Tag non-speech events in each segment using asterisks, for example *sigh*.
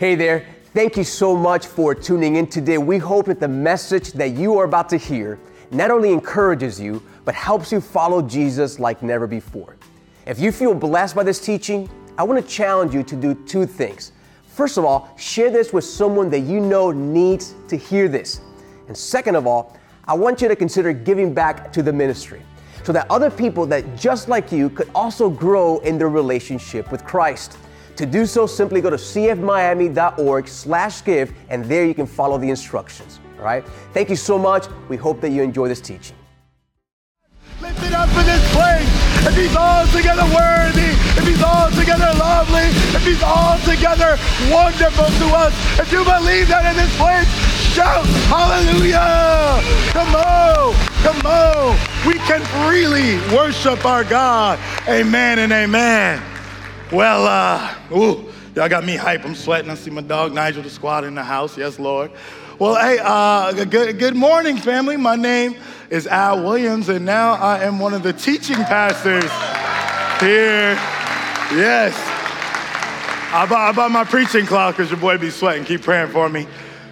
Hey there. Thank you so much for tuning in today. We hope that the message that you are about to hear not only encourages you, but helps you follow Jesus like never before. If you feel blessed by this teaching, I want to challenge you to do two things. First of all, share this with someone that you know needs to hear this. And second of all, I want you to consider giving back to the ministry so that other people that just like you could also grow in their relationship with Christ. To do so, simply go to cfmiami.org slash give, and there you can follow the instructions. All right? Thank you so much. We hope that you enjoy this teaching. Lift it up in this place. If he's altogether worthy, if he's altogether lovely, if he's altogether wonderful to us, if you believe that in this place, shout hallelujah. Come on, come on. We can freely worship our God. Amen and amen. Well, uh, ooh, y'all got me hype. I'm sweating. I see my dog Nigel the squad in the house. Yes, Lord. Well, hey, uh, good, good morning, family. My name is Al Williams, and now I am one of the teaching pastors here. Yes. I bought, I bought my preaching cloth because your boy be sweating. Keep praying for me.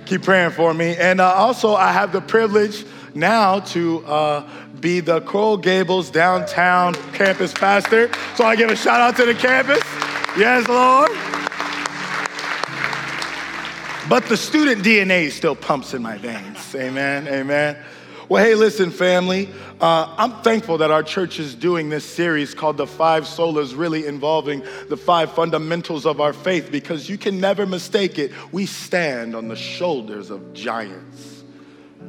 Keep praying for me. And uh, also, I have the privilege now to uh, be the Coral Gables downtown campus pastor. So I give a shout out to the campus. Yes, Lord. But the student DNA still pumps in my veins. Amen. Amen. Well, hey, listen, family. Uh, I'm thankful that our church is doing this series called The Five Solas, really involving the five fundamentals of our faith, because you can never mistake it. We stand on the shoulders of giants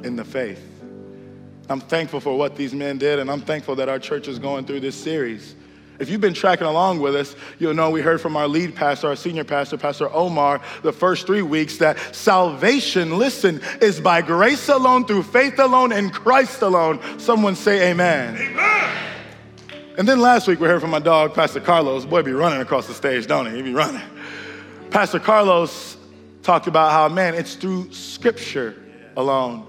in the faith. I'm thankful for what these men did, and I'm thankful that our church is going through this series. If you've been tracking along with us, you'll know we heard from our lead pastor, our senior pastor, Pastor Omar, the first three weeks that salvation, listen, is by grace alone, through faith alone, in Christ alone. Someone say amen. Amen. And then last week we heard from my dog, Pastor Carlos. Boy, be running across the stage, don't he? He be running. Pastor Carlos talked about how, man, it's through scripture alone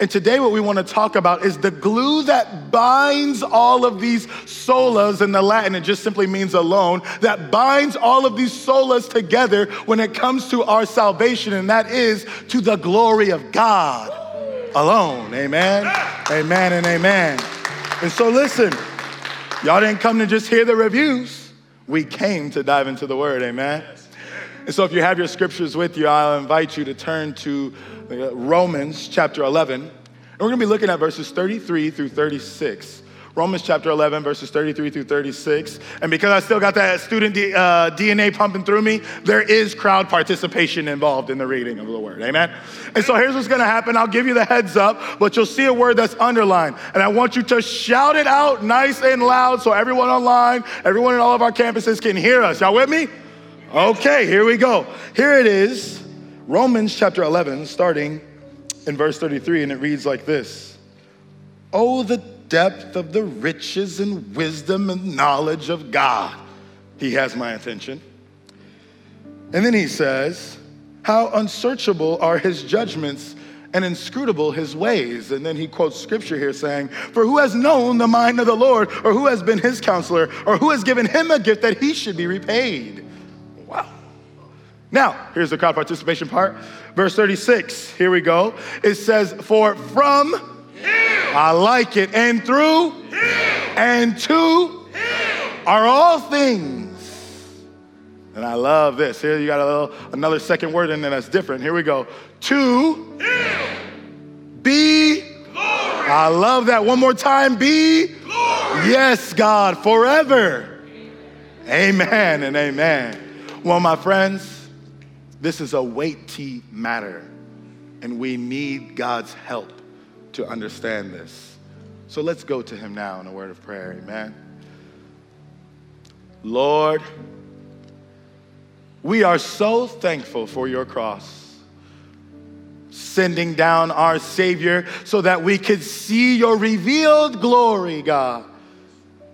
and today, what we want to talk about is the glue that binds all of these solas in the Latin. It just simply means alone, that binds all of these solas together when it comes to our salvation, and that is to the glory of God alone. Amen. Amen and amen. And so, listen, y'all didn't come to just hear the reviews, we came to dive into the word. Amen. And so, if you have your scriptures with you, I'll invite you to turn to Romans chapter 11. And we're going to be looking at verses 33 through 36. Romans chapter 11, verses 33 through 36. And because I still got that student D, uh, DNA pumping through me, there is crowd participation involved in the reading of the word. Amen? And so here's what's going to happen. I'll give you the heads up, but you'll see a word that's underlined. And I want you to shout it out nice and loud so everyone online, everyone in all of our campuses can hear us. Y'all with me? Okay, here we go. Here it is. Romans chapter 11, starting in verse 33, and it reads like this Oh, the depth of the riches and wisdom and knowledge of God. He has my attention. And then he says, How unsearchable are his judgments and inscrutable his ways. And then he quotes scripture here saying, For who has known the mind of the Lord, or who has been his counselor, or who has given him a gift that he should be repaid? Now, here's the crowd participation part. Verse 36, here we go. It says, For from, Him. I like it, and through, Him. and to, Him. are all things. And I love this. Here you got a little, another second word in there that's different. Here we go. To be. Glory. I love that. One more time. Be. Glory. Yes, God, forever. Amen and amen. Well, my friends, this is a weighty matter, and we need God's help to understand this. So let's go to Him now in a word of prayer. Amen. Lord, we are so thankful for your cross, sending down our Savior so that we could see your revealed glory, God.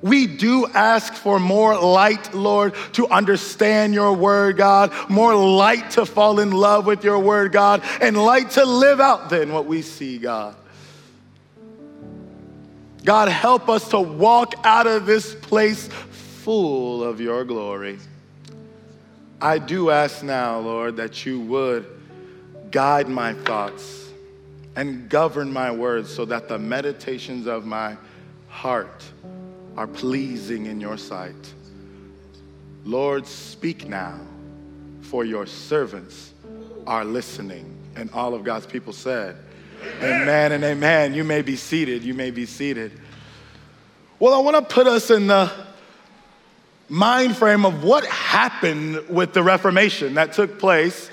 We do ask for more light, Lord, to understand your word, God, more light to fall in love with your word, God, and light to live out then what we see, God. God, help us to walk out of this place full of your glory. I do ask now, Lord, that you would guide my thoughts and govern my words so that the meditations of my heart are pleasing in your sight. Lord, speak now, for your servants are listening. And all of God's people said, Amen, amen and amen. You may be seated. You may be seated. Well, I want to put us in the mind frame of what happened with the Reformation that took place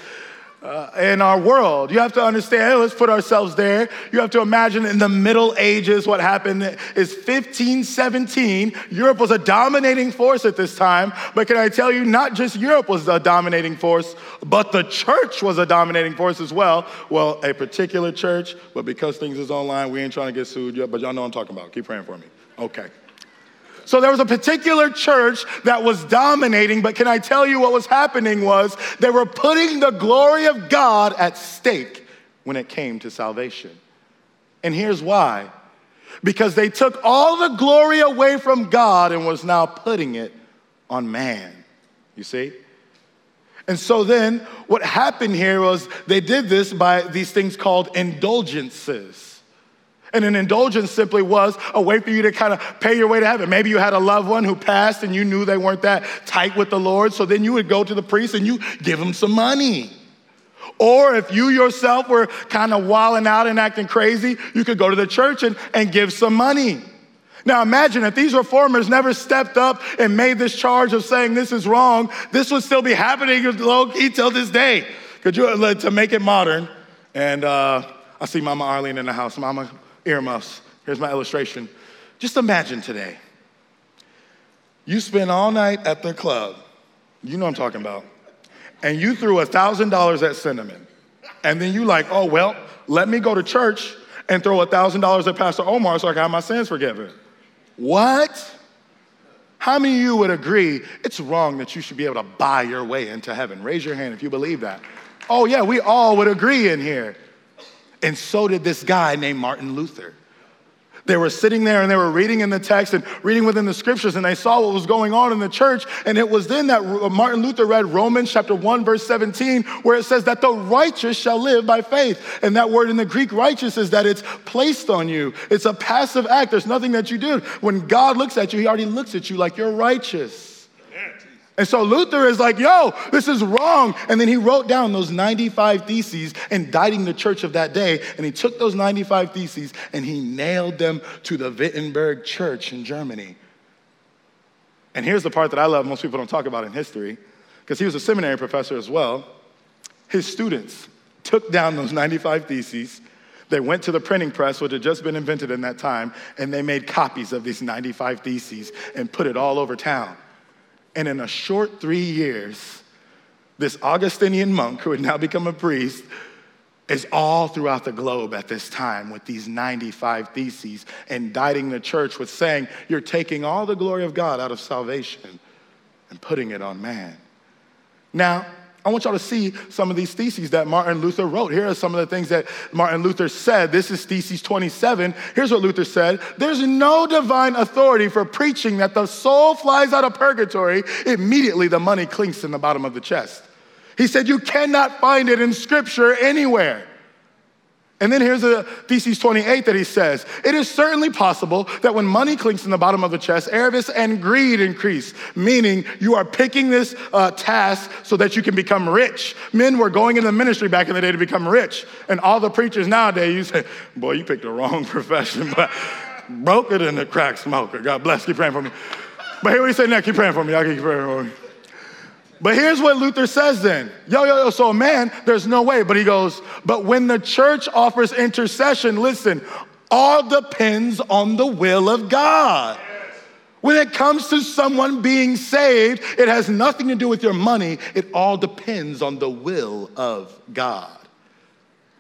uh, in our world. You have to understand, let's put ourselves there. You have to imagine in the Middle Ages, what happened is 1517. Europe was a dominating force at this time. But can I tell you, not just Europe was a dominating force, but the church was a dominating force as well. Well, a particular church, but because things is online, we ain't trying to get sued yet, but y'all know I'm talking about. Keep praying for me. Okay. So there was a particular church that was dominating, but can I tell you what was happening was they were putting the glory of God at stake when it came to salvation. And here's why. Because they took all the glory away from God and was now putting it on man. You see? And so then what happened here was they did this by these things called indulgences. And an indulgence simply was a way for you to kind of pay your way to heaven. Maybe you had a loved one who passed and you knew they weren't that tight with the Lord. So then you would go to the priest and you give them some money. Or if you yourself were kind of walling out and acting crazy, you could go to the church and, and give some money. Now imagine if these reformers never stepped up and made this charge of saying this is wrong, this would still be happening low key till this day. Could you, uh, to make it modern, and uh, I see Mama Arlene in the house. Mama, earmuffs. Here's my illustration. Just imagine today. You spend all night at the club. You know I'm talking about. And you threw a $1,000 at Cinnamon. And then you like, oh, well, let me go to church and throw a $1,000 at Pastor Omar so I can have my sins forgiven. What? How many of you would agree it's wrong that you should be able to buy your way into heaven? Raise your hand if you believe that. Oh, yeah, we all would agree in here. And so did this guy named Martin Luther. They were sitting there and they were reading in the text and reading within the scriptures, and they saw what was going on in the church. And it was then that Martin Luther read Romans chapter 1, verse 17, where it says that the righteous shall live by faith. And that word in the Greek, righteous, is that it's placed on you. It's a passive act. There's nothing that you do. When God looks at you, He already looks at you like you're righteous. And so Luther is like, yo, this is wrong. And then he wrote down those 95 theses indicting the church of that day. And he took those 95 theses and he nailed them to the Wittenberg church in Germany. And here's the part that I love, most people don't talk about in history, because he was a seminary professor as well. His students took down those 95 theses. They went to the printing press, which had just been invented in that time, and they made copies of these 95 theses and put it all over town. And in a short three years, this Augustinian monk, who had now become a priest, is all throughout the globe at this time with these 95 theses, indicting the church with saying, You're taking all the glory of God out of salvation and putting it on man. Now, I want y'all to see some of these theses that Martin Luther wrote. Here are some of the things that Martin Luther said. This is thesis 27. Here's what Luther said There's no divine authority for preaching that the soul flies out of purgatory, immediately the money clinks in the bottom of the chest. He said, You cannot find it in scripture anywhere. And then here's a thesis 28 that he says It is certainly possible that when money clinks in the bottom of the chest, avarice and greed increase, meaning you are picking this uh, task so that you can become rich. Men were going into the ministry back in the day to become rich. And all the preachers nowadays, you *laughs* say, Boy, you picked the wrong *laughs* profession, but broke it in the crack smoker. God bless. Keep praying for me. But here we say, now keep praying for me. I'll keep praying for me. But here's what Luther says then. Yo, yo, yo, so a man, there's no way. But he goes, but when the church offers intercession, listen, all depends on the will of God. When it comes to someone being saved, it has nothing to do with your money. It all depends on the will of God.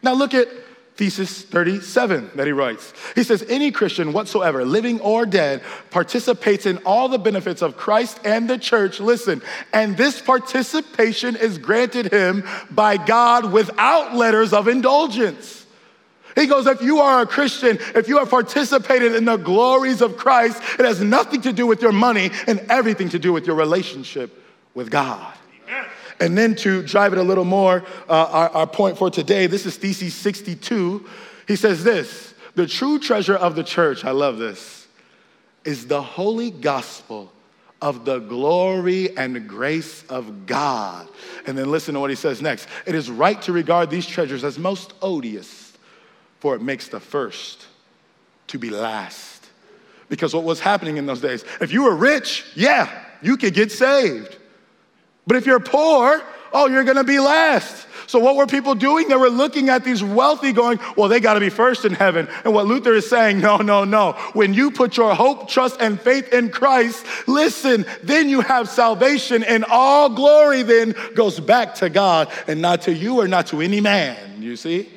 Now look at thesis 37 that he writes. He says, Any Christian whatsoever, living or dead, participates in all the benefits of Christ and the church. Listen, and this participation is granted him by God without letters of indulgence. He goes, if you are a Christian, if you have participated in the glories of Christ, it has nothing to do with your money and everything to do with your relationship with God. And then to drive it a little more, uh, our, our point for today, this is Theses 62. He says this The true treasure of the church, I love this, is the holy gospel of the glory and grace of God. And then listen to what he says next. It is right to regard these treasures as most odious, for it makes the first to be last. Because what was happening in those days, if you were rich, yeah, you could get saved. But if you're poor, oh, you're gonna be last. So, what were people doing? They were looking at these wealthy, going, well, they gotta be first in heaven. And what Luther is saying, no, no, no. When you put your hope, trust, and faith in Christ, listen, then you have salvation, and all glory then goes back to God and not to you or not to any man, you see?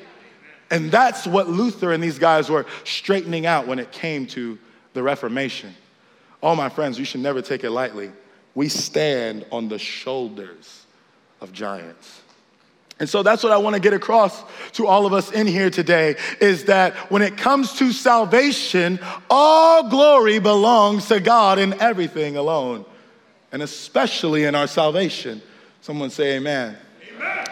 And that's what Luther and these guys were straightening out when it came to the Reformation. Oh, my friends, you should never take it lightly. We stand on the shoulders of giants. And so that's what I want to get across to all of us in here today is that when it comes to salvation, all glory belongs to God in everything alone, and especially in our salvation. Someone say, Amen. Amen.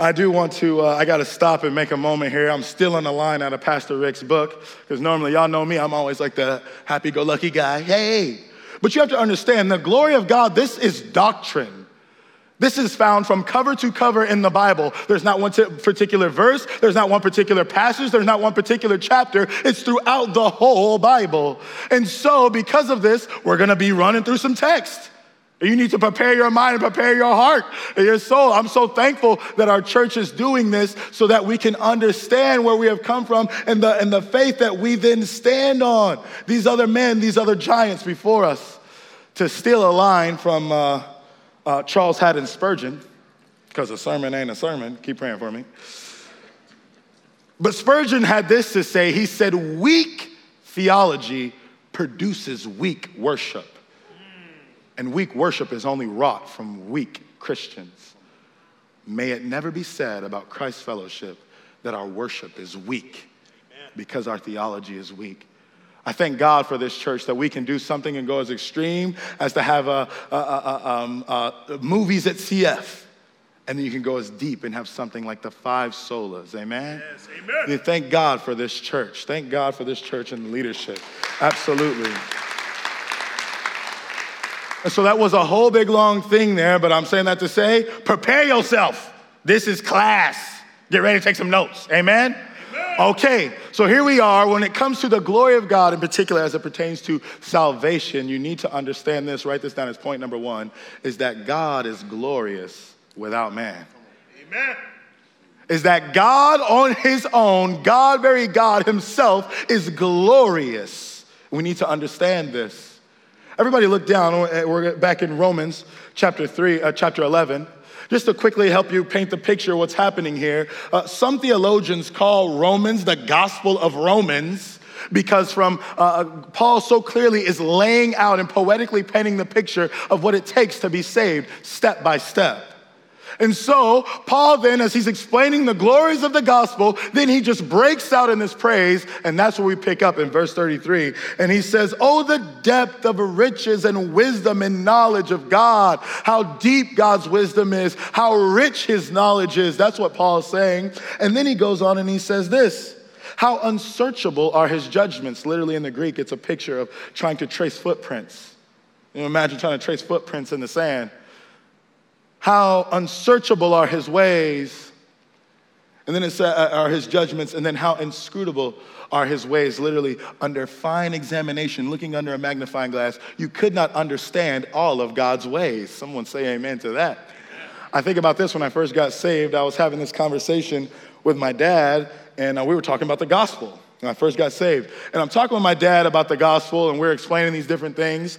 I do want to, uh, I got to stop and make a moment here. I'm still on the line out of Pastor Rick's book, because normally, y'all know me, I'm always like the happy go lucky guy. Hey. But you have to understand the glory of God, this is doctrine. This is found from cover to cover in the Bible. There's not one particular verse, there's not one particular passage, there's not one particular chapter. It's throughout the whole Bible. And so, because of this, we're gonna be running through some text. You need to prepare your mind and prepare your heart and your soul. I'm so thankful that our church is doing this so that we can understand where we have come from and the, and the faith that we then stand on. These other men, these other giants before us. To steal a line from, uh, uh, Charles Haddon Spurgeon, because a sermon ain't a sermon. Keep praying for me. But Spurgeon had this to say he said, Weak theology produces weak worship. And weak worship is only wrought from weak Christians. May it never be said about Christ Fellowship that our worship is weak because our theology is weak. I thank God for this church that we can do something and go as extreme as to have a, a, a, um, movies at CF. And then you can go as deep and have something like the five solas. Amen? Yes, amen. We thank God for this church. Thank God for this church and leadership. Absolutely. And so that was a whole big long thing there, but I'm saying that to say, prepare yourself. This is class. Get ready to take some notes. Amen? Okay, so here we are. When it comes to the glory of God, in particular as it pertains to salvation, you need to understand this. Write this down as point number one is that God is glorious without man. Amen. Is that God on his own, God, very God himself, is glorious. We need to understand this. Everybody look down. We're back in Romans chapter 3, uh, chapter 11. Just to quickly help you paint the picture of what's happening here, uh, some theologians call Romans the Gospel of Romans because from uh, uh, Paul so clearly is laying out and poetically painting the picture of what it takes to be saved step by step. And so, Paul then, as he's explaining the glories of the gospel, then he just breaks out in this praise, and that's where we pick up in verse 33. And he says, Oh, the depth of riches and wisdom and knowledge of God, how deep God's wisdom is, how rich his knowledge is. That's what Paul is saying. And then he goes on and he says this. How unsearchable are his judgments. Literally in the Greek, it's a picture of trying to trace footprints. You know, imagine trying to trace footprints in the sand. How unsearchable are his ways. And then it says, uh, are his judgments, and then how inscrutable are his ways. Literally, under fine examination, looking under a magnifying glass, you could not understand all of God's ways. Someone say amen to that. I think about this when I first got saved. I was having this conversation with my dad, and uh, we were talking about the gospel when I first got saved. And I'm talking with my dad about the gospel, and we're explaining these different things.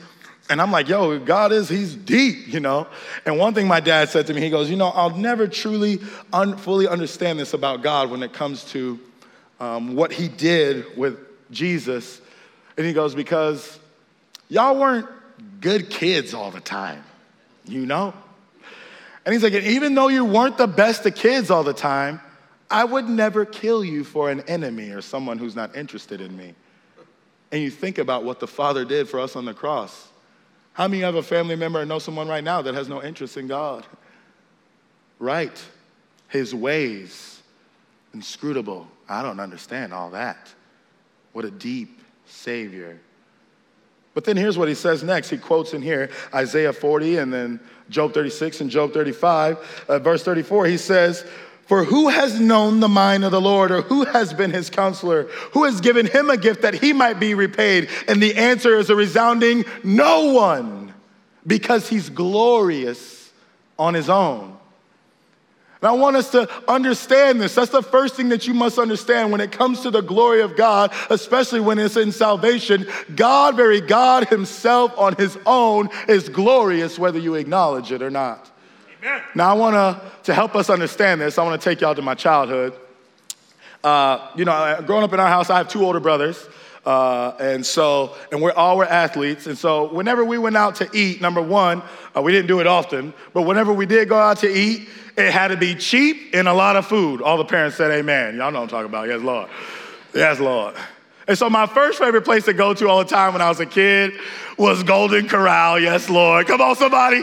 And I'm like, yo, God is, he's deep, you know? And one thing my dad said to me, he goes, you know, I'll never truly un- fully understand this about God when it comes to um, what he did with Jesus. And he goes, because y'all weren't good kids all the time, you know? And he's like, even though you weren't the best of kids all the time, I would never kill you for an enemy or someone who's not interested in me. And you think about what the Father did for us on the cross. How many have a family member or know someone right now that has no interest in God? right, his ways inscrutable. I don't understand all that. What a deep Savior. But then here's what he says next. He quotes in here Isaiah 40 and then Job 36 and Job 35. Uh, verse 34, he says, For who has known the mind of the Lord, or who has been his counselor? Who has given him a gift that he might be repaid? And the answer is a resounding no one, because he's glorious on his own. And I want us to understand this. That's the first thing that you must understand when it comes to the glory of God, especially when it's in salvation. God, very God Himself on His own, is glorious whether you acknowledge it or not. Now, I want to, to help us understand this, I want to take y'all to my childhood. Uh, you know, growing up in our house, I have two older brothers. Uh, and so, and we're all were athletes. And so, whenever we went out to eat, number one, uh, we didn't do it often, but whenever we did go out to eat, it had to be cheap and a lot of food. All the parents said, Amen. Y'all know what I'm talking about. Yes, Lord. Yes, Lord. And so, my first favorite place to go to all the time when I was a kid was Golden Corral. Yes, Lord. Come on, somebody.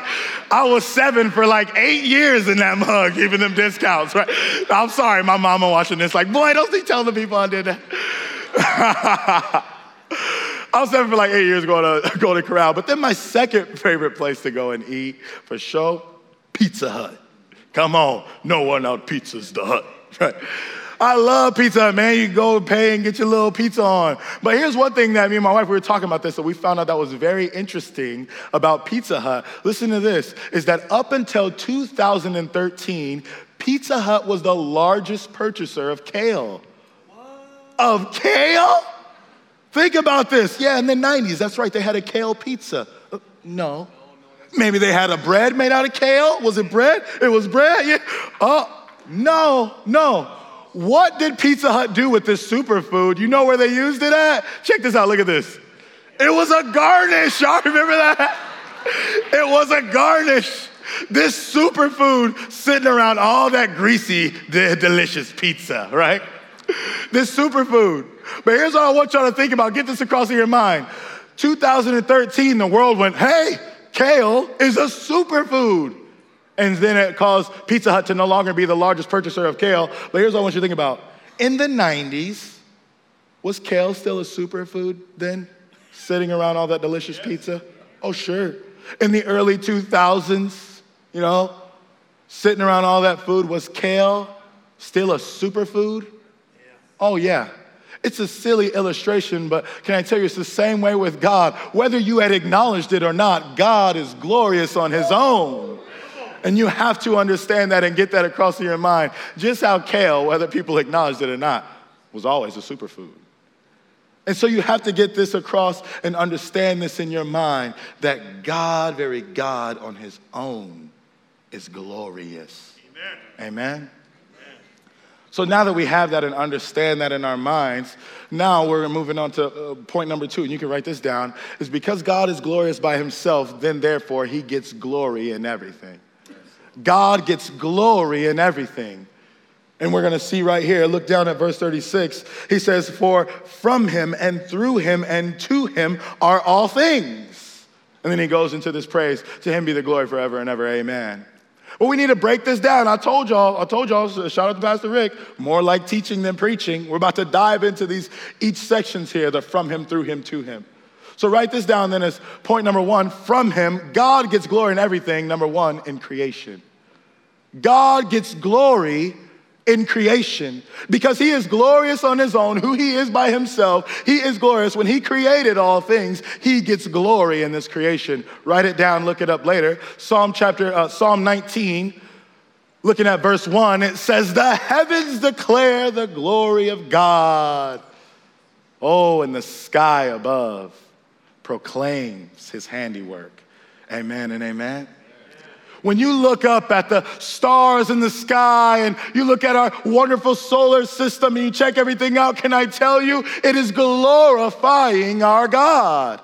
I was seven for like eight years in that mug, *laughs* giving them discounts, right? I'm sorry, my mama watching this, like, boy, don't be telling the people I did that. *laughs* I was seven for like eight years going to *laughs* Golden Corral. But then my second favorite place to go and eat for sure, Pizza Hut. Come on, no one out pizzas the hut, right? I love Pizza man. You go pay and get your little pizza on. But here's one thing that me and my wife we were talking about this, so we found out that was very interesting about Pizza Hut. Listen to this: is that up until 2013, Pizza Hut was the largest purchaser of kale. What? Of kale? Think about this. Yeah, in the 90s, that's right. They had a kale pizza. Uh, no, Maybe they had a bread made out of kale. Was it bread? It was bread. Yeah. Oh, no, no. What did Pizza Hut do with this superfood? You know where they used it at? Check this out. Look at this. It was a garnish. *laughs* Y'all remember that? It was a garnish. This superfood sitting around all that greasy, delicious pizza, right? This superfood. But here's what I want y'all to think about. Get this across in your mind. 2013, the world went, hey, Kale is a superfood. And then it caused Pizza Hut to no longer be the largest purchaser of kale. But here's what I want you to think about. In the 90s, was kale still a superfood then? Sitting around all that delicious pizza? Oh, sure. In the early 2000s, you know, sitting around all that food, was kale still a superfood? Oh, yeah. It's a silly illustration, but can I tell you, it's the same way with God. Whether you had acknowledged it or not, God is glorious on his own. And you have to understand that and get that across in your mind. Just how kale, whether people acknowledged it or not, was always a superfood. And so you have to get this across and understand this in your mind that God, very God on his own, is glorious. Amen. Amen. So now that we have that and understand that in our minds, now we're moving on to uh, point number two, and you can write this down, is because God is glorious by himself, then therefore he gets glory in everything. God gets glory in everything. And we're going to see right here, look down at verse 36. He says, For from him and through him and to him are all things. And then he goes into this praise To him be the glory forever and ever. Amen. Well, we need to break this down. I told y'all, I told y'all, shout out to Pastor Rick, more like teaching than preaching. We're about to dive into these each sections here, the from him, through him, to him. So write this down then as point number one from him, God gets glory in everything, number one, in creation. God gets glory in creation because he is glorious on his own, who he is by himself. He is glorious. When he created all things, he gets glory in this creation. Write it down, look it up later. Psalm chapter, uh, Psalm 19, looking at verse 1, it says, The heavens declare the glory of God. Oh, and the sky above proclaims his handiwork. Amen and amen. When you look up at the stars in the sky and you look at our wonderful solar system and you check everything out, can I tell you, it is glorifying our God.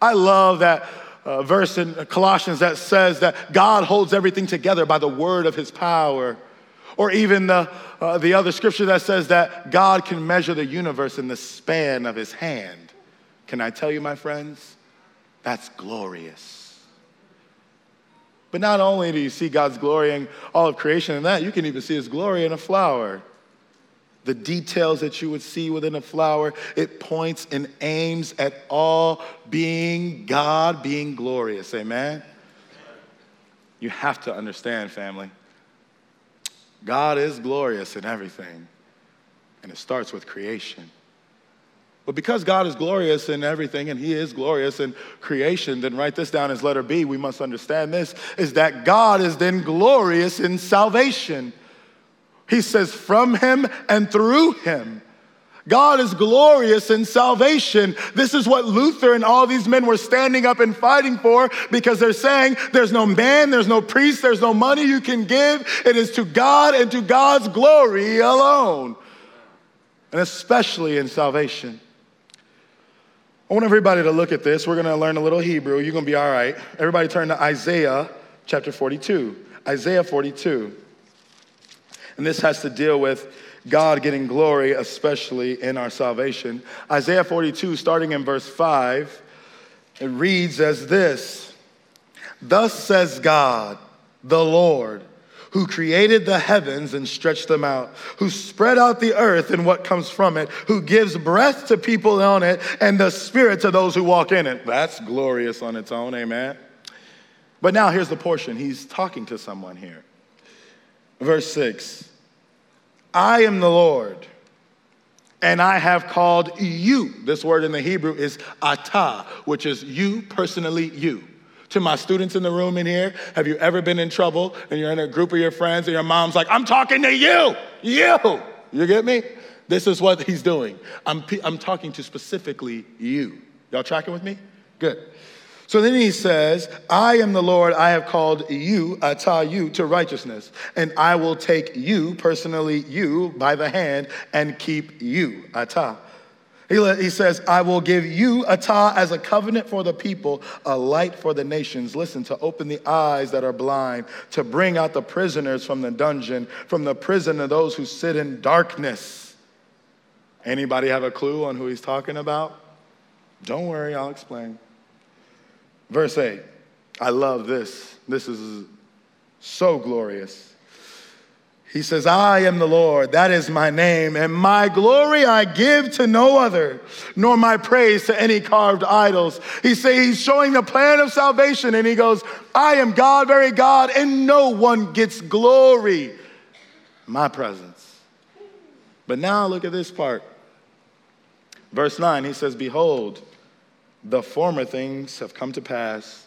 I love that uh, verse in Colossians that says that God holds everything together by the word of his power. Or even the, uh, the other scripture that says that God can measure the universe in the span of his hand. Can I tell you, my friends? That's glorious. But not only do you see God's glory in all of creation and that, you can even see his glory in a flower. The details that you would see within a flower, it points and aims at all being God, being glorious. Amen? You have to understand, family. God is glorious in everything, and it starts with creation. But because God is glorious in everything and He is glorious in creation, then write this down as letter B. We must understand this is that God is then glorious in salvation. He says, from Him and through Him. God is glorious in salvation. This is what Luther and all these men were standing up and fighting for because they're saying there's no man, there's no priest, there's no money you can give. It is to God and to God's glory alone, and especially in salvation. I want everybody to look at this. We're going to learn a little Hebrew. You're going to be all right. Everybody turn to Isaiah chapter 42. Isaiah 42. And this has to deal with God getting glory, especially in our salvation. Isaiah 42, starting in verse 5, it reads as this Thus says God, the Lord who created the heavens and stretched them out, who spread out the earth and what comes from it, who gives breath to people on it and the spirit to those who walk in it. That's glorious on its own, amen. But now here's the portion. He's talking to someone here. Verse 6 I am the Lord, and I have called you. This word in the Hebrew is ata, which is you personally, you. To my students in the room in here, have you ever been in trouble and you're in a group of your friends and your mom's like, I'm talking to you, you. You get me? This is what he's doing. I'm, I'm talking to specifically you. Y'all tracking with me? Good. So then he says, I am the Lord, I have called you, ata you, to righteousness, and I will take you, personally you, by the hand and keep you, ata. He, he says, I will give you ata as a covenant for the people, a light for the nations. Listen, to open the eyes that are blind, to bring out the prisoners from the dungeon, from the prison of those who sit in darkness. Anybody have a clue on who he's talking about? Don't worry, I'll explain. Verse 8. I love this. This is so glorious. He says, I am the Lord, that is my name, and my glory I give to no other, nor my praise to any carved idols. He say he's showing the plan of salvation, and he goes, I am God, very God, and no one gets glory. My presence. But now look at this part. Verse 9, he says, Behold, the former things have come to pass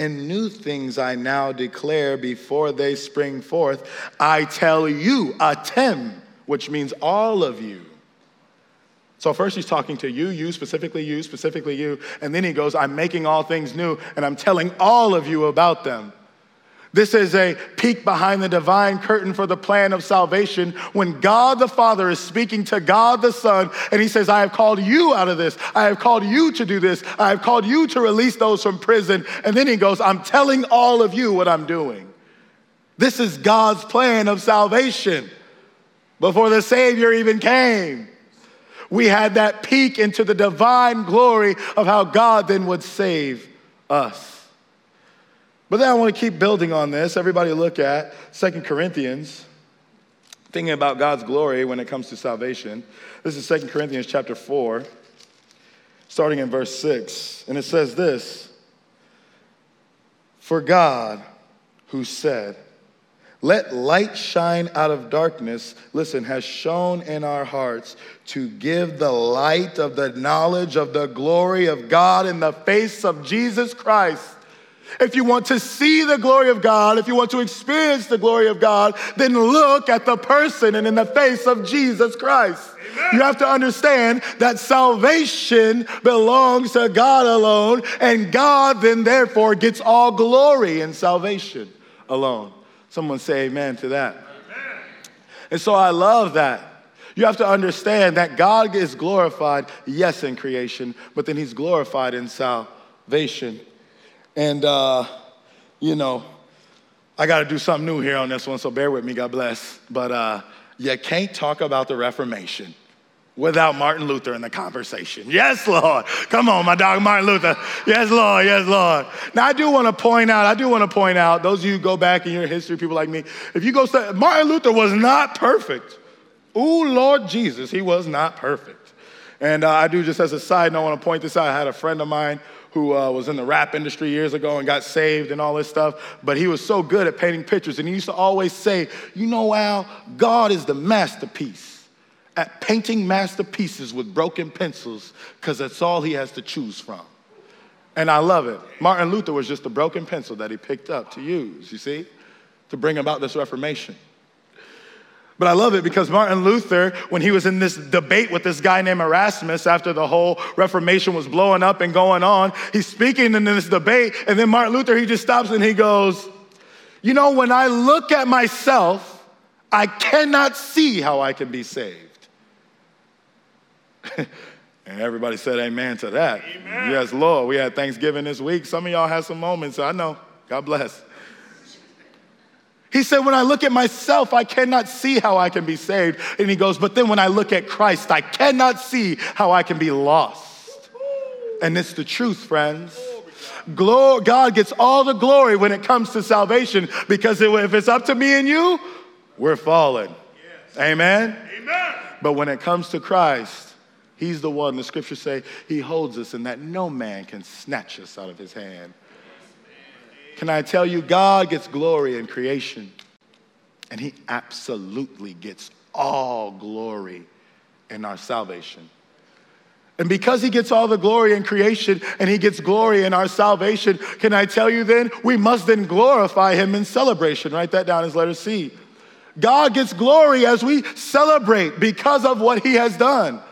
and new things I now declare before they spring forth. I tell you, atem, which means all of you. So first he's talking to you, you, specifically you, specifically you, and then he goes, I'm making all things new, and I'm telling all of you about them. This is a peek behind the divine curtain for the plan of salvation when God the Father is speaking to God the Son and he says, I have called you out of this. I have called you to do this. I have called you to release those from prison. And then he goes, I'm telling all of you what I'm doing. This is God's plan of salvation before the Savior even came. We had that peek into the divine glory of how God then would save us. But then I want to keep building on this. Everybody look at Second Corinthians, thinking about God's glory when it comes to salvation. This is Second Corinthians chapter 4, starting in verse 6. And it says this For God, who said, let light shine out of darkness, listen, has shone in our hearts to give the light of the knowledge of the glory of God in the face of Jesus Christ. If you want to see the glory of God, if you want to experience the glory of God, then look at the person and in the face of Jesus Christ. Amen. You have to understand that salvation belongs to God alone, and God then therefore gets all glory in salvation alone. Someone say amen to that. Amen. And so I love that. You have to understand that God is glorified, yes, in creation, but then he's glorified in salvation. And, uh, you know, I got to do something new here on this one, so bear with me, God bless. But uh, you can't talk about the Reformation without Martin Luther in the conversation. Yes, Lord. Come on, my dog Martin Luther. Yes, Lord. Yes, Lord. Now, I do want to point out, I do want to point out, those of you go back in your history, people like me, if you go, Martin Luther was not perfect. Ooh, Lord Jesus, he was not perfect. And uh, I do just as a side note, I want to point this out. I had a friend of mine who uh, was in the rap industry years ago and got saved and all this stuff, but he was so good at painting pictures. And he used to always say, You know, Al, God is the masterpiece at painting masterpieces with broken pencils because that's all he has to choose from. And I love it. Martin Luther was just a broken pencil that he picked up to use, you see, to bring about this Reformation. But I love it because Martin Luther, when he was in this debate with this guy named Erasmus after the whole Reformation was blowing up and going on, he's speaking in this debate, and then Martin Luther, he just stops and he goes, You know, when I look at myself, I cannot see how I can be saved. *laughs* and everybody said amen to that. Amen. Yes, Lord. We had Thanksgiving this week. Some of y'all had some moments. I know. God bless. He said, When I look at myself, I cannot see how I can be saved. And he goes, But then when I look at Christ, I cannot see how I can be lost. And it's the truth, friends. Glory, God gets all the glory when it comes to salvation because if it's up to me and you, we're fallen. Yes. Amen? Amen. But when it comes to Christ, He's the one, the scriptures say, He holds us and that no man can snatch us out of His hand. Can I tell you, God gets glory in creation, and He absolutely gets all glory in our salvation. And because he gets all the glory in creation and he gets glory in our salvation, can I tell you then, we must then glorify him in celebration. Write that down as letter C. God gets glory as we celebrate because of what he has done.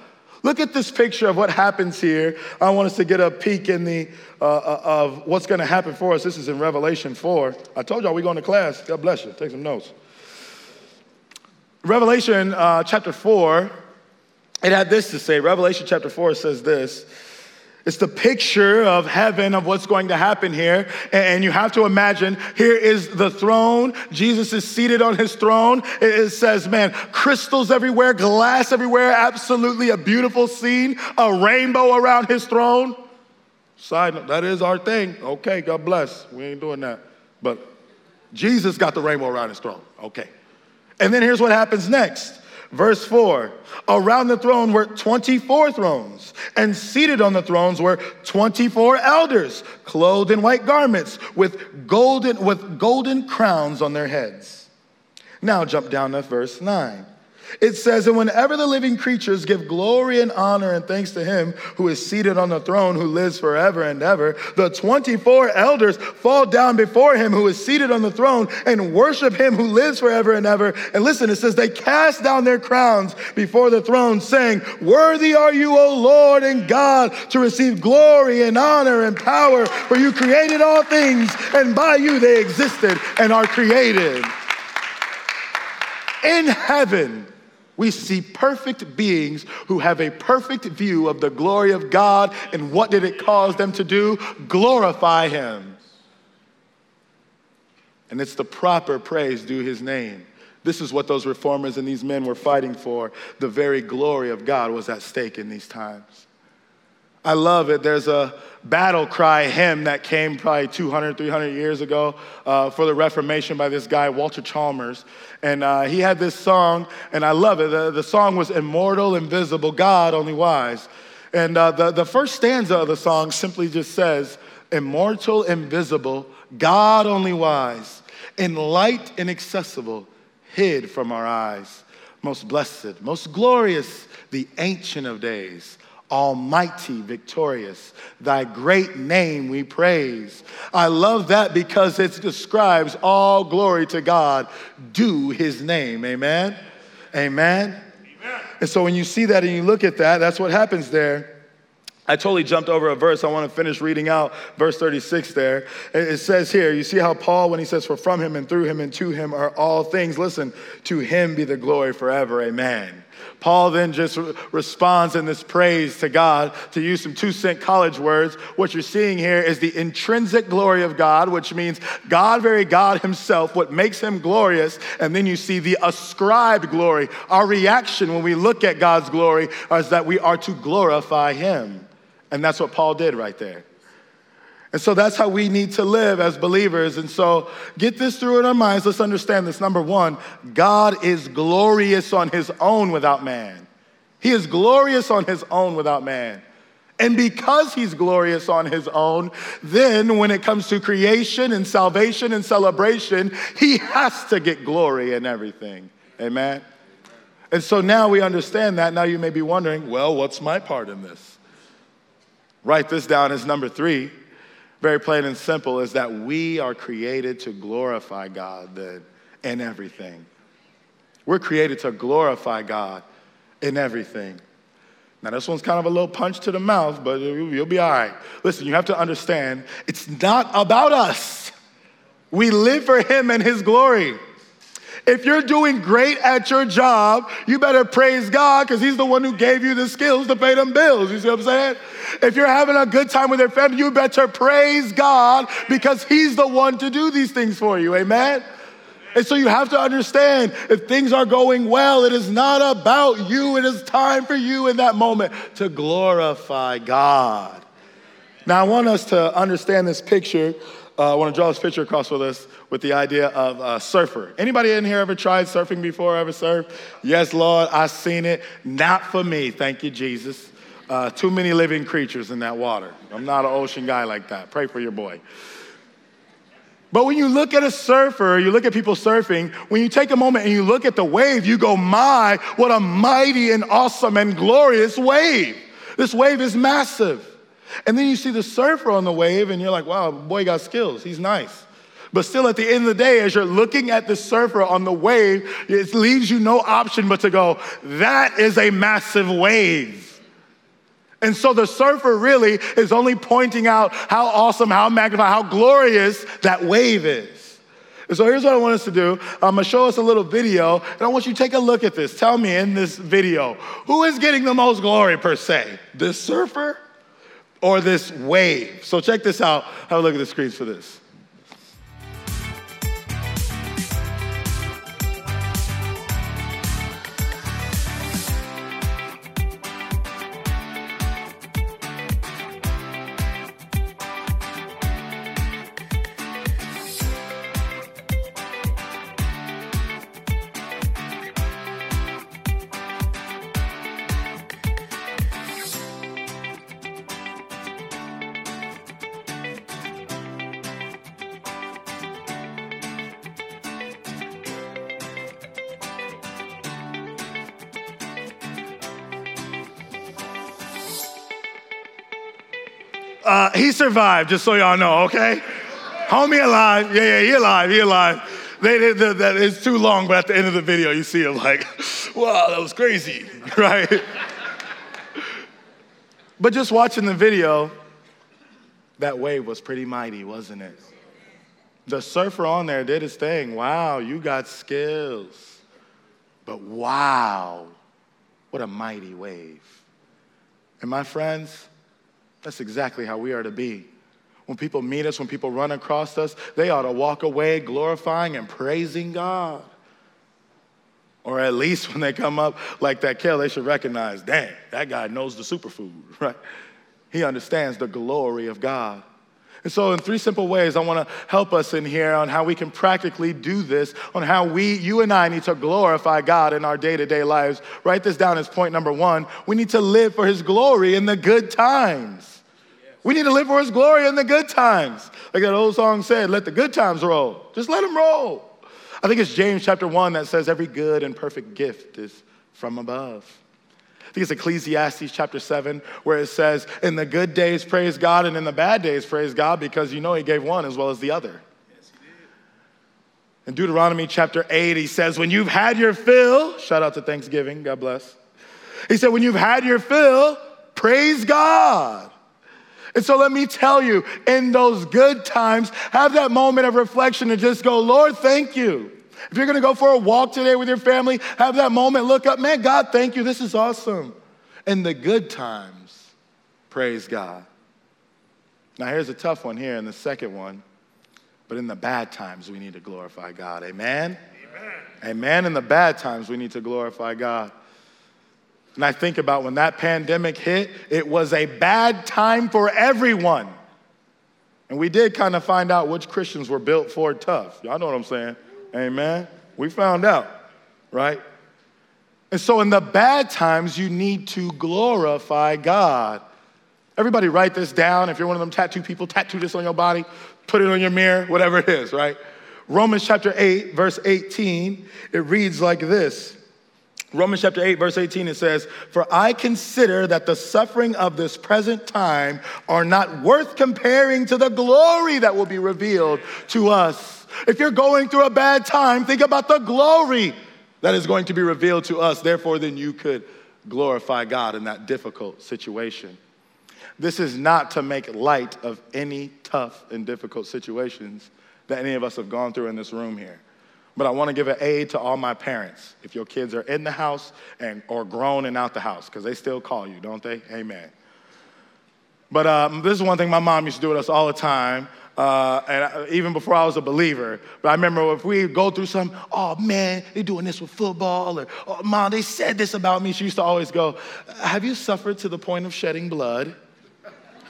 Look at this picture of what happens here. I want us to get a peek in the uh, uh of what's going to happen for us. This is in Revelation 4. I told y'all we're going to class. God bless you. Take some notes. Revelation uh, chapter 4, it had this to say. Revelation chapter 4 says this. It's the picture of heaven, of what's going to happen here. And you have to imagine here is the throne. Jesus is seated on his throne. It says, man, crystals everywhere, glass everywhere, absolutely a beautiful scene, a rainbow around his throne. Side note, that is our thing. Okay, God bless. We ain't doing that. But Jesus got the rainbow around his throne. Okay. And then here's what happens next. Verse 4 Around the throne were 24 thrones, and seated on the thrones were 24 elders, clothed in white garments, with golden, with golden crowns on their heads. Now jump down to verse 9. It says, And whenever the living creatures give glory and honor and thanks to him who is seated on the throne, who lives forever and ever, the 24 elders fall down before him who is seated on the throne and worship him who lives forever and ever. And listen, it says, They cast down their crowns before the throne, saying, Worthy are you, O Lord and God, to receive glory and honor and power, for you created all things, and by you they existed and are created. In heaven, we see perfect beings who have a perfect view of the glory of God and what did it cause them to do? Glorify Him. And it's the proper praise due His name. This is what those reformers and these men were fighting for. The very glory of God was at stake in these times. I love it. There's a battle cry hymn that came probably 200, 300 years ago uh, for the Reformation by this guy, Walter Chalmers. And uh, he had this song, and I love it. The, the song was Immortal, Invisible, God Only Wise. And uh, the, the first stanza of the song simply just says, Immortal, invisible, God only wise, in light inaccessible, hid from our eyes. Most blessed, most glorious, the Ancient of Days Almighty, victorious. Thy great name we praise. I love that because it describes all glory to God. Due his name. Amen. Amen. Amen. And so when you see that and you look at that, that's what happens there. I totally jumped over a verse. I want to finish reading out verse 36 there. It says here, you see how Paul, when he says, For from him and through him and to him are all things, listen, to him be the glory forever. Amen. Paul then just responds in this praise to God. To use some two cent college words, what you're seeing here is the intrinsic glory of God, which means God, very God Himself, what makes Him glorious. And then you see the ascribed glory. Our reaction when we look at God's glory is that we are to glorify Him. And that's what Paul did right there. And so that's how we need to live as believers. And so get this through in our minds. Let's understand this. Number one, God is glorious on his own without man. He is glorious on his own without man. And because he's glorious on his own, then when it comes to creation and salvation and celebration, he has to get glory in everything. Amen? And so now we understand that. Now you may be wondering, well, what's my part in this? Write this down as number three, very plain and simple, is that we are created to glorify God then in everything. We're created to glorify God in everything. Now, this one's kind of a little punch to the mouth, but you'll be all right. Listen, you have to understand it's not about us. We live for Him and His glory. If you're doing great at your job, you better praise God because He's the one who gave you the skills to pay them bills. You see what I'm saying? If you're having a good time with your family, you better praise God because He's the one to do these things for you. Amen? And so you have to understand if things are going well, it is not about you. It is time for you in that moment to glorify God. Now, I want us to understand this picture uh, I want to draw this picture across with us with the idea of a surfer. Anybody in here ever tried surfing before? Ever surfed? Yes, Lord, I've seen it. Not for me, thank you, Jesus. Uh, too many living creatures in that water. I'm not an ocean guy like that. Pray for your boy. But when you look at a surfer, you look at people surfing, when you take a moment and you look at the wave, you go, my, what a mighty and awesome and glorious wave. This wave is massive. And then you see the surfer on the wave, and you're like, wow, boy got skills. He's nice. But still, at the end of the day, as you're looking at the surfer on the wave, it leaves you no option but to go, that is a massive wave. And so the surfer really is only pointing out how awesome, how magnified, how glorious that wave is. And so here's what I want us to do. I'm gonna show us a little video, and I want you to take a look at this. Tell me in this video, who is getting the most glory per se? This surfer or this wave. So check this out. Have a look at the screens for this. Uh, he survived, just so y'all know, okay? Homie alive. Yeah, yeah, he alive, he alive. They, that is too long, but at the end of the video, you see him like, *laughs* wow, that was crazy, *laughs* right? but just watching the video, that wave was pretty mighty, wasn't it? The surfer on there did his thing. Wow, you got skills. But wow, what a mighty wave. And my friends, that's exactly how we are to be. When people meet us, when people run across us, they ought to walk away glorifying and praising God. Or at least when they come up like that Kel, they should recognize, dang, that guy knows the superfood, *laughs* right? He understands the glory of God. And so, in three simple ways, I want to help us in here on how we can practically do this, on how we, you and I, need to glorify God in our day to day lives. Write this down as point number one. We need to live for His glory in the good times. We need to live for His glory in the good times. Like that old song said, let the good times roll. Just let them roll. I think it's James chapter 1 that says, every good and perfect gift is from above. I think it's Ecclesiastes chapter 7, where it says, In the good days, praise God, and in the bad days, praise God, because you know He gave one as well as the other. Yes, he did. in Deuteronomy chapter 8, He says, When you've had your fill, shout out to Thanksgiving, God bless. He said, When you've had your fill, Praise God. And so let me tell you, in those good times, have that moment of reflection and just go, Lord, thank you. If you're gonna go for a walk today with your family, have that moment, look up, man, God, thank you. This is awesome. In the good times, praise God. Now, here's a tough one here in the second one. But in the bad times, we need to glorify God. Amen? Amen. Amen. In the bad times, we need to glorify God. And I think about when that pandemic hit, it was a bad time for everyone. And we did kind of find out which Christians were built for tough. Y'all know what I'm saying? Amen. We found out, right? And so in the bad times, you need to glorify God. Everybody write this down. If you're one of them tattoo people, tattoo this on your body put it on your mirror, whatever it is, right? Romans chapter 8, verse 18, it reads like this. Romans chapter 8, verse 18, it says, For I consider that the suffering of this present time are not worth comparing to the glory that will be revealed to us. If you're going through a bad time, think about the glory that is going to be revealed to us. Therefore, then you could glorify God in that difficult situation. This is not to make light of any tough and difficult situations that any of us have gone through in this room here. But I want to give an aid to all my parents. If your kids are in the house and or grown and out the house, because they still call you, don't they? Amen. But um, this is one thing my mom used to do with us all the time. Uh, and I, even before I was a believer, but I remember if we go through some, oh man, they're doing this with football, or oh, mom, they said this about me. She used to always go, Have you suffered to the point of shedding blood?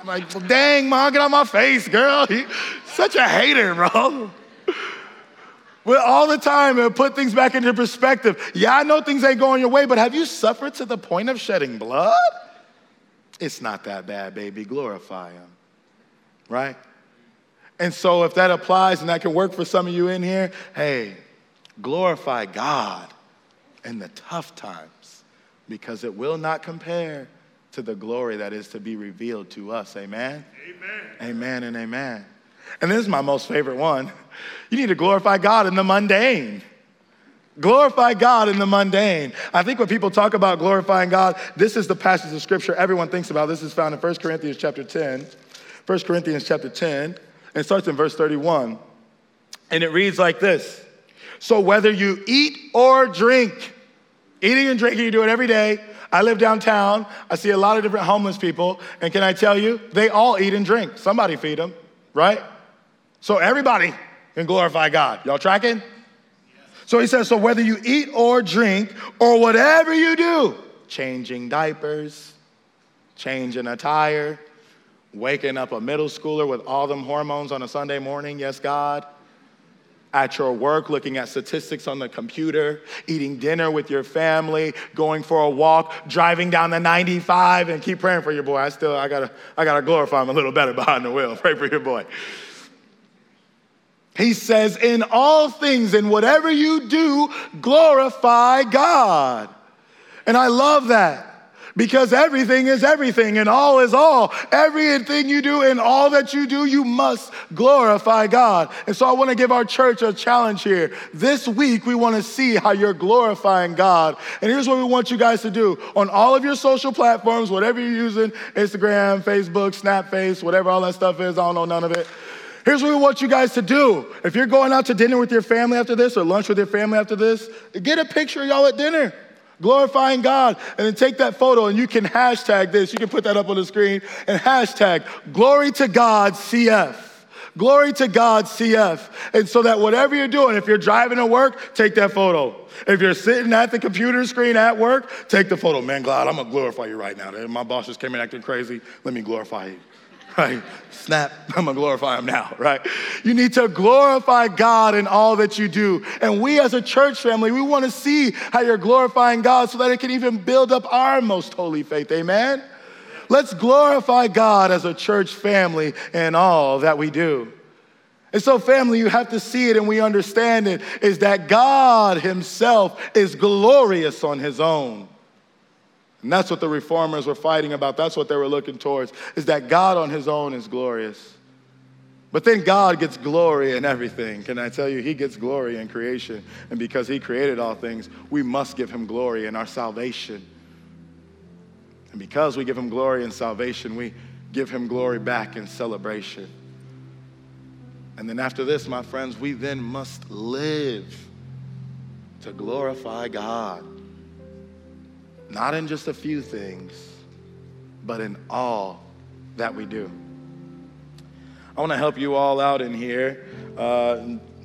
I'm like, well, dang, mom, get out my face, girl. *laughs* You, such a hater, bro. But all the time, and put things back into perspective. Yeah, I know things ain't going your way, but have you suffered to the point of shedding blood? It's not that bad, baby. Glorify Him, right? And so, if that applies and that can work for some of you in here, hey, glorify God in the tough times because it will not compare to the glory that is to be revealed to us. Amen? Amen. Amen and amen. And this is my most favorite one. You need to glorify God in the mundane. Glorify God in the mundane. I think when people talk about glorifying God, this is the passage of scripture everyone thinks about. This is found in 1 Corinthians chapter 10. 1 Corinthians chapter 10, and it starts in verse 31. And it reads like this So whether you eat or drink, eating and drinking, you do it every day, I live downtown. I see a lot of different homeless people. And can I tell you, they all eat and drink. Somebody feed them, right? So everybody can glorify God. Y'all tracking? So he says, so whether you eat or drink or whatever you do, changing diapers, changing attire, waking up a middle schooler with all them hormones on a Sunday morning, yes, God at your work, looking at statistics on the computer, eating dinner with your family, going for a walk, driving down the 95, and keep praying for your boy. I still, I gotta, I gotta glorify him a little better *laughs* behind the wheel. Pray for your boy. He says, in all things, in whatever you do, glorify God. And I love that because everything is everything and all is all. Everything you do and all that you do, you must glorify God. And so I want to give our church a challenge here. This week, we want to see how you're glorifying God. And here's what we want you guys to do on all of your social platforms, whatever you're using Instagram, Facebook, Snapface, whatever all that stuff is, I don't know none of it. Here's what we want you guys to do. If you're going out to dinner with your family after this or lunch with your family after this, get a picture of y'all at dinner glorifying God. And then take that photo and you can hashtag this. You can put that up on the screen and hashtag glory to God CF. Glory to God CF. And so that whatever you're doing, if you're driving to work, take that photo. If you're sitting at the computer screen at work, take the photo. Man, God, I'm gonna glorify you right now. My boss just came in acting crazy. Let me glorify you right? Snap, *laughs* I'm gonna glorify him now, right? You need to glorify God in all that you do. And we as a church family, we wanna see how you're glorifying God so that it can even build up our most holy faith, amen? Let's glorify God as a church family in all that we do. And so, family, you have to see it and we understand it is that God Himself is glorious on His own. And that's what the reformers were fighting about. That's what they were looking towards, is that God on his own is glorious. But then God gets glory in everything. Can I tell you? He gets glory in creation. And because he created all things, we must give him glory in our salvation. And because we give him glory in salvation, we give him glory back in celebration. And then after this, my friends, we then must live to glorify God. Not in just a few things, but in all that we do. I want to help you all out in here uh,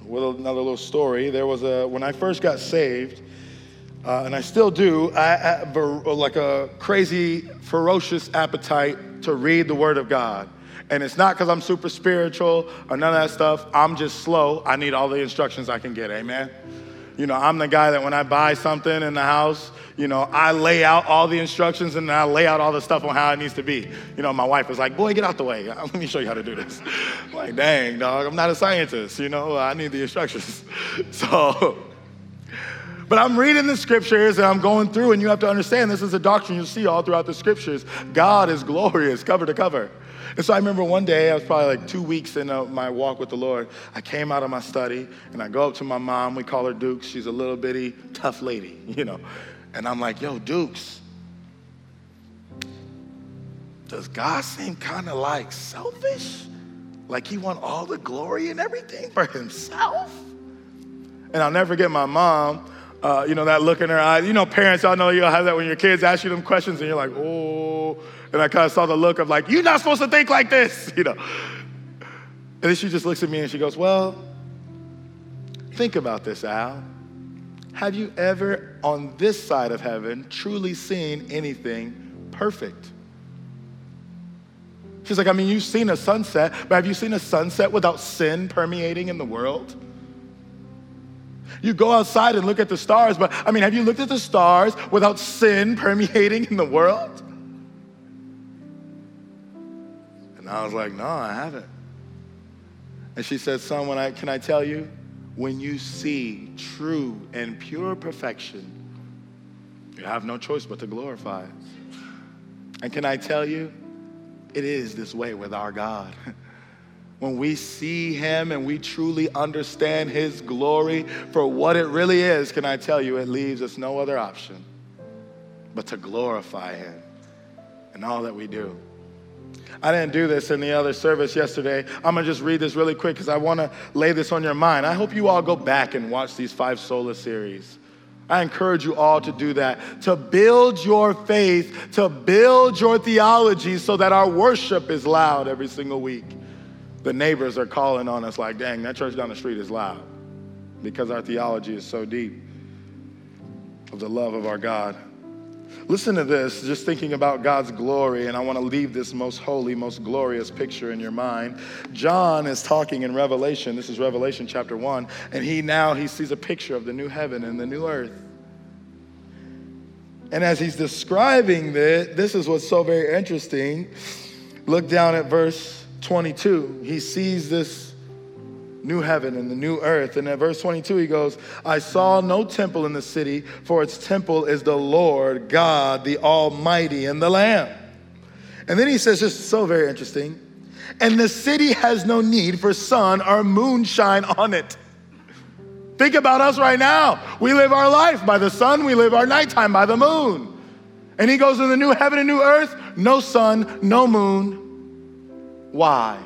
with another little story. There was a, when I first got saved, uh, and I still do, I have like a crazy, ferocious appetite to read the Word of God. And it's not because I'm super spiritual or none of that stuff. I'm just slow. I need all the instructions I can get. Amen. You know, I'm the guy that when I buy something in the house, you know, I lay out all the instructions and I lay out all the stuff on how it needs to be. You know, my wife was like, boy, get out the way. *laughs* Let me show you how to do this. I'm *laughs* like, dang, dog, I'm not a scientist. You know, I need the instructions. *laughs* So, but I'm reading the scriptures and I'm going through, and you have to understand this is a doctrine you see all throughout the scriptures. God is glorious, cover to cover. And so I remember one day, I was probably like two weeks in uh, my walk with the Lord. I came out of my study and I go up to my mom. We call her Dukes. She's a little bitty, tough lady, *laughs* you know. And I'm like, yo, Dukes, does God seem kind of like selfish? Like he want all the glory and everything for himself? And I'll never forget my mom, uh, you know, that look in her eyes. You know, parents, y'all know you'll have that when your kids ask you them questions and you're like, oh. And I kind of saw the look of like, you're not supposed to think like this, *laughs* you know. And then she just looks at me and she goes, well, think about this, Al. Have you ever on this side of heaven truly seen anything perfect? She's like, I mean, you've seen a sunset, but have you seen a sunset without sin permeating in the world? You go outside and look at the stars, but I mean, have you looked at the stars without sin permeating in the world? And I was like, no, I haven't. And she said, son, when I, can I tell you? when you see true and pure perfection, you have no choice but to glorify it. And can I tell you, it is this way with our God. *laughs* when we see Him and we truly understand His glory for what it really is, can I tell you, it leaves us no other option but to glorify Him in all that we do. I didn't do this in the other service yesterday. I'm going to just read this really quick because I want to lay this on your mind. I hope you all go back and watch these five sola series. I encourage you all to do that, to build your faith, to build your theology so that our worship is loud every single week. The neighbors are calling on us like, dang, that church down the street is loud because our theology is so deep of the love of our God. Listen to this, just thinking about God's glory, and I want to leave this most holy, most glorious picture in your mind. John is talking in Revelation. This is Revelation chapter 1, and he now he sees a picture of the new heaven and the new earth. And as he's describing this, this is what's so very interesting. Look down at verse 22. He sees this new heaven and the new earth. And at verse 22, he goes, I saw no temple in the city, for its temple is the Lord God, the Almighty, and the Lamb. And then he says, just so very interesting, and the city has no need for sun or moonshine on it. Think about us right now. We live our life by the sun, we live our nighttime by the moon. And he goes in the new heaven and new earth, no sun, no moon. Why?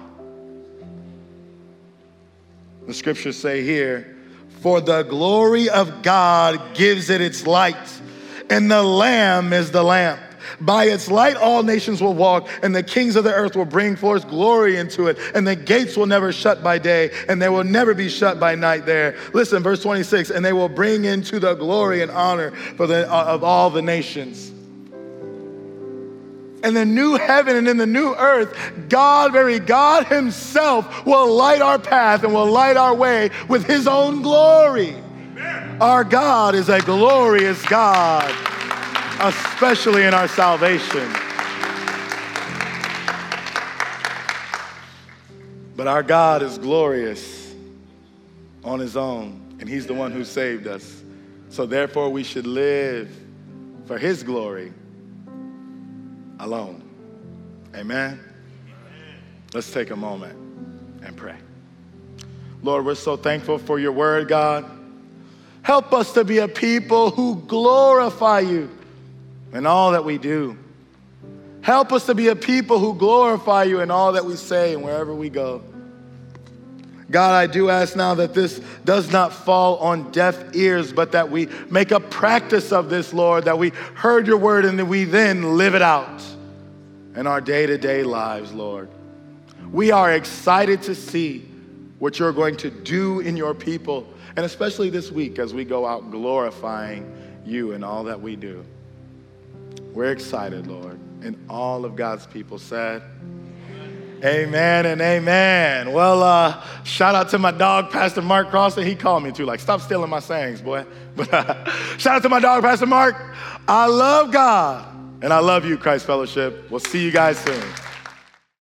The scriptures say here, for the glory of God gives it its light, and the Lamb is the lamp. By its light, all nations will walk, and the kings of the earth will bring forth glory into it, and the gates will never shut by day, and they will never be shut by night there. Listen, verse 26 and they will bring into the glory and honor for the, uh, of all the nations in the new heaven and in the new earth, God, very God Himself, will light our path and will light our way with His own glory. Amen. Our God is a glorious God, especially in our salvation. But our God is glorious on His own, and He's the one who saved us. So therefore, we should live for His glory alone. Amen? Let's take a moment and pray. Lord, we're so thankful for your word, God. Help us to be a people who glorify you in all that we do. Help us to be a people who glorify you in all that we say and wherever we go. God, I do ask now that this does not fall on deaf ears, but that we make a practice of this, Lord, that we heard your word and that we then live it out in our day to day lives, Lord. We are excited to see what you're going to do in your people, and especially this week as we go out glorifying you in all that we do. We're excited, Lord. And all of God's people said, Amen and amen. Well, uh, shout out to my dog, Pastor Mark Crossan. He called me too, like, stop stealing my sayings, boy. *laughs* But uh, shout out to my dog, Pastor Mark. I love God and I love you, Christ Fellowship. We'll see you guys soon.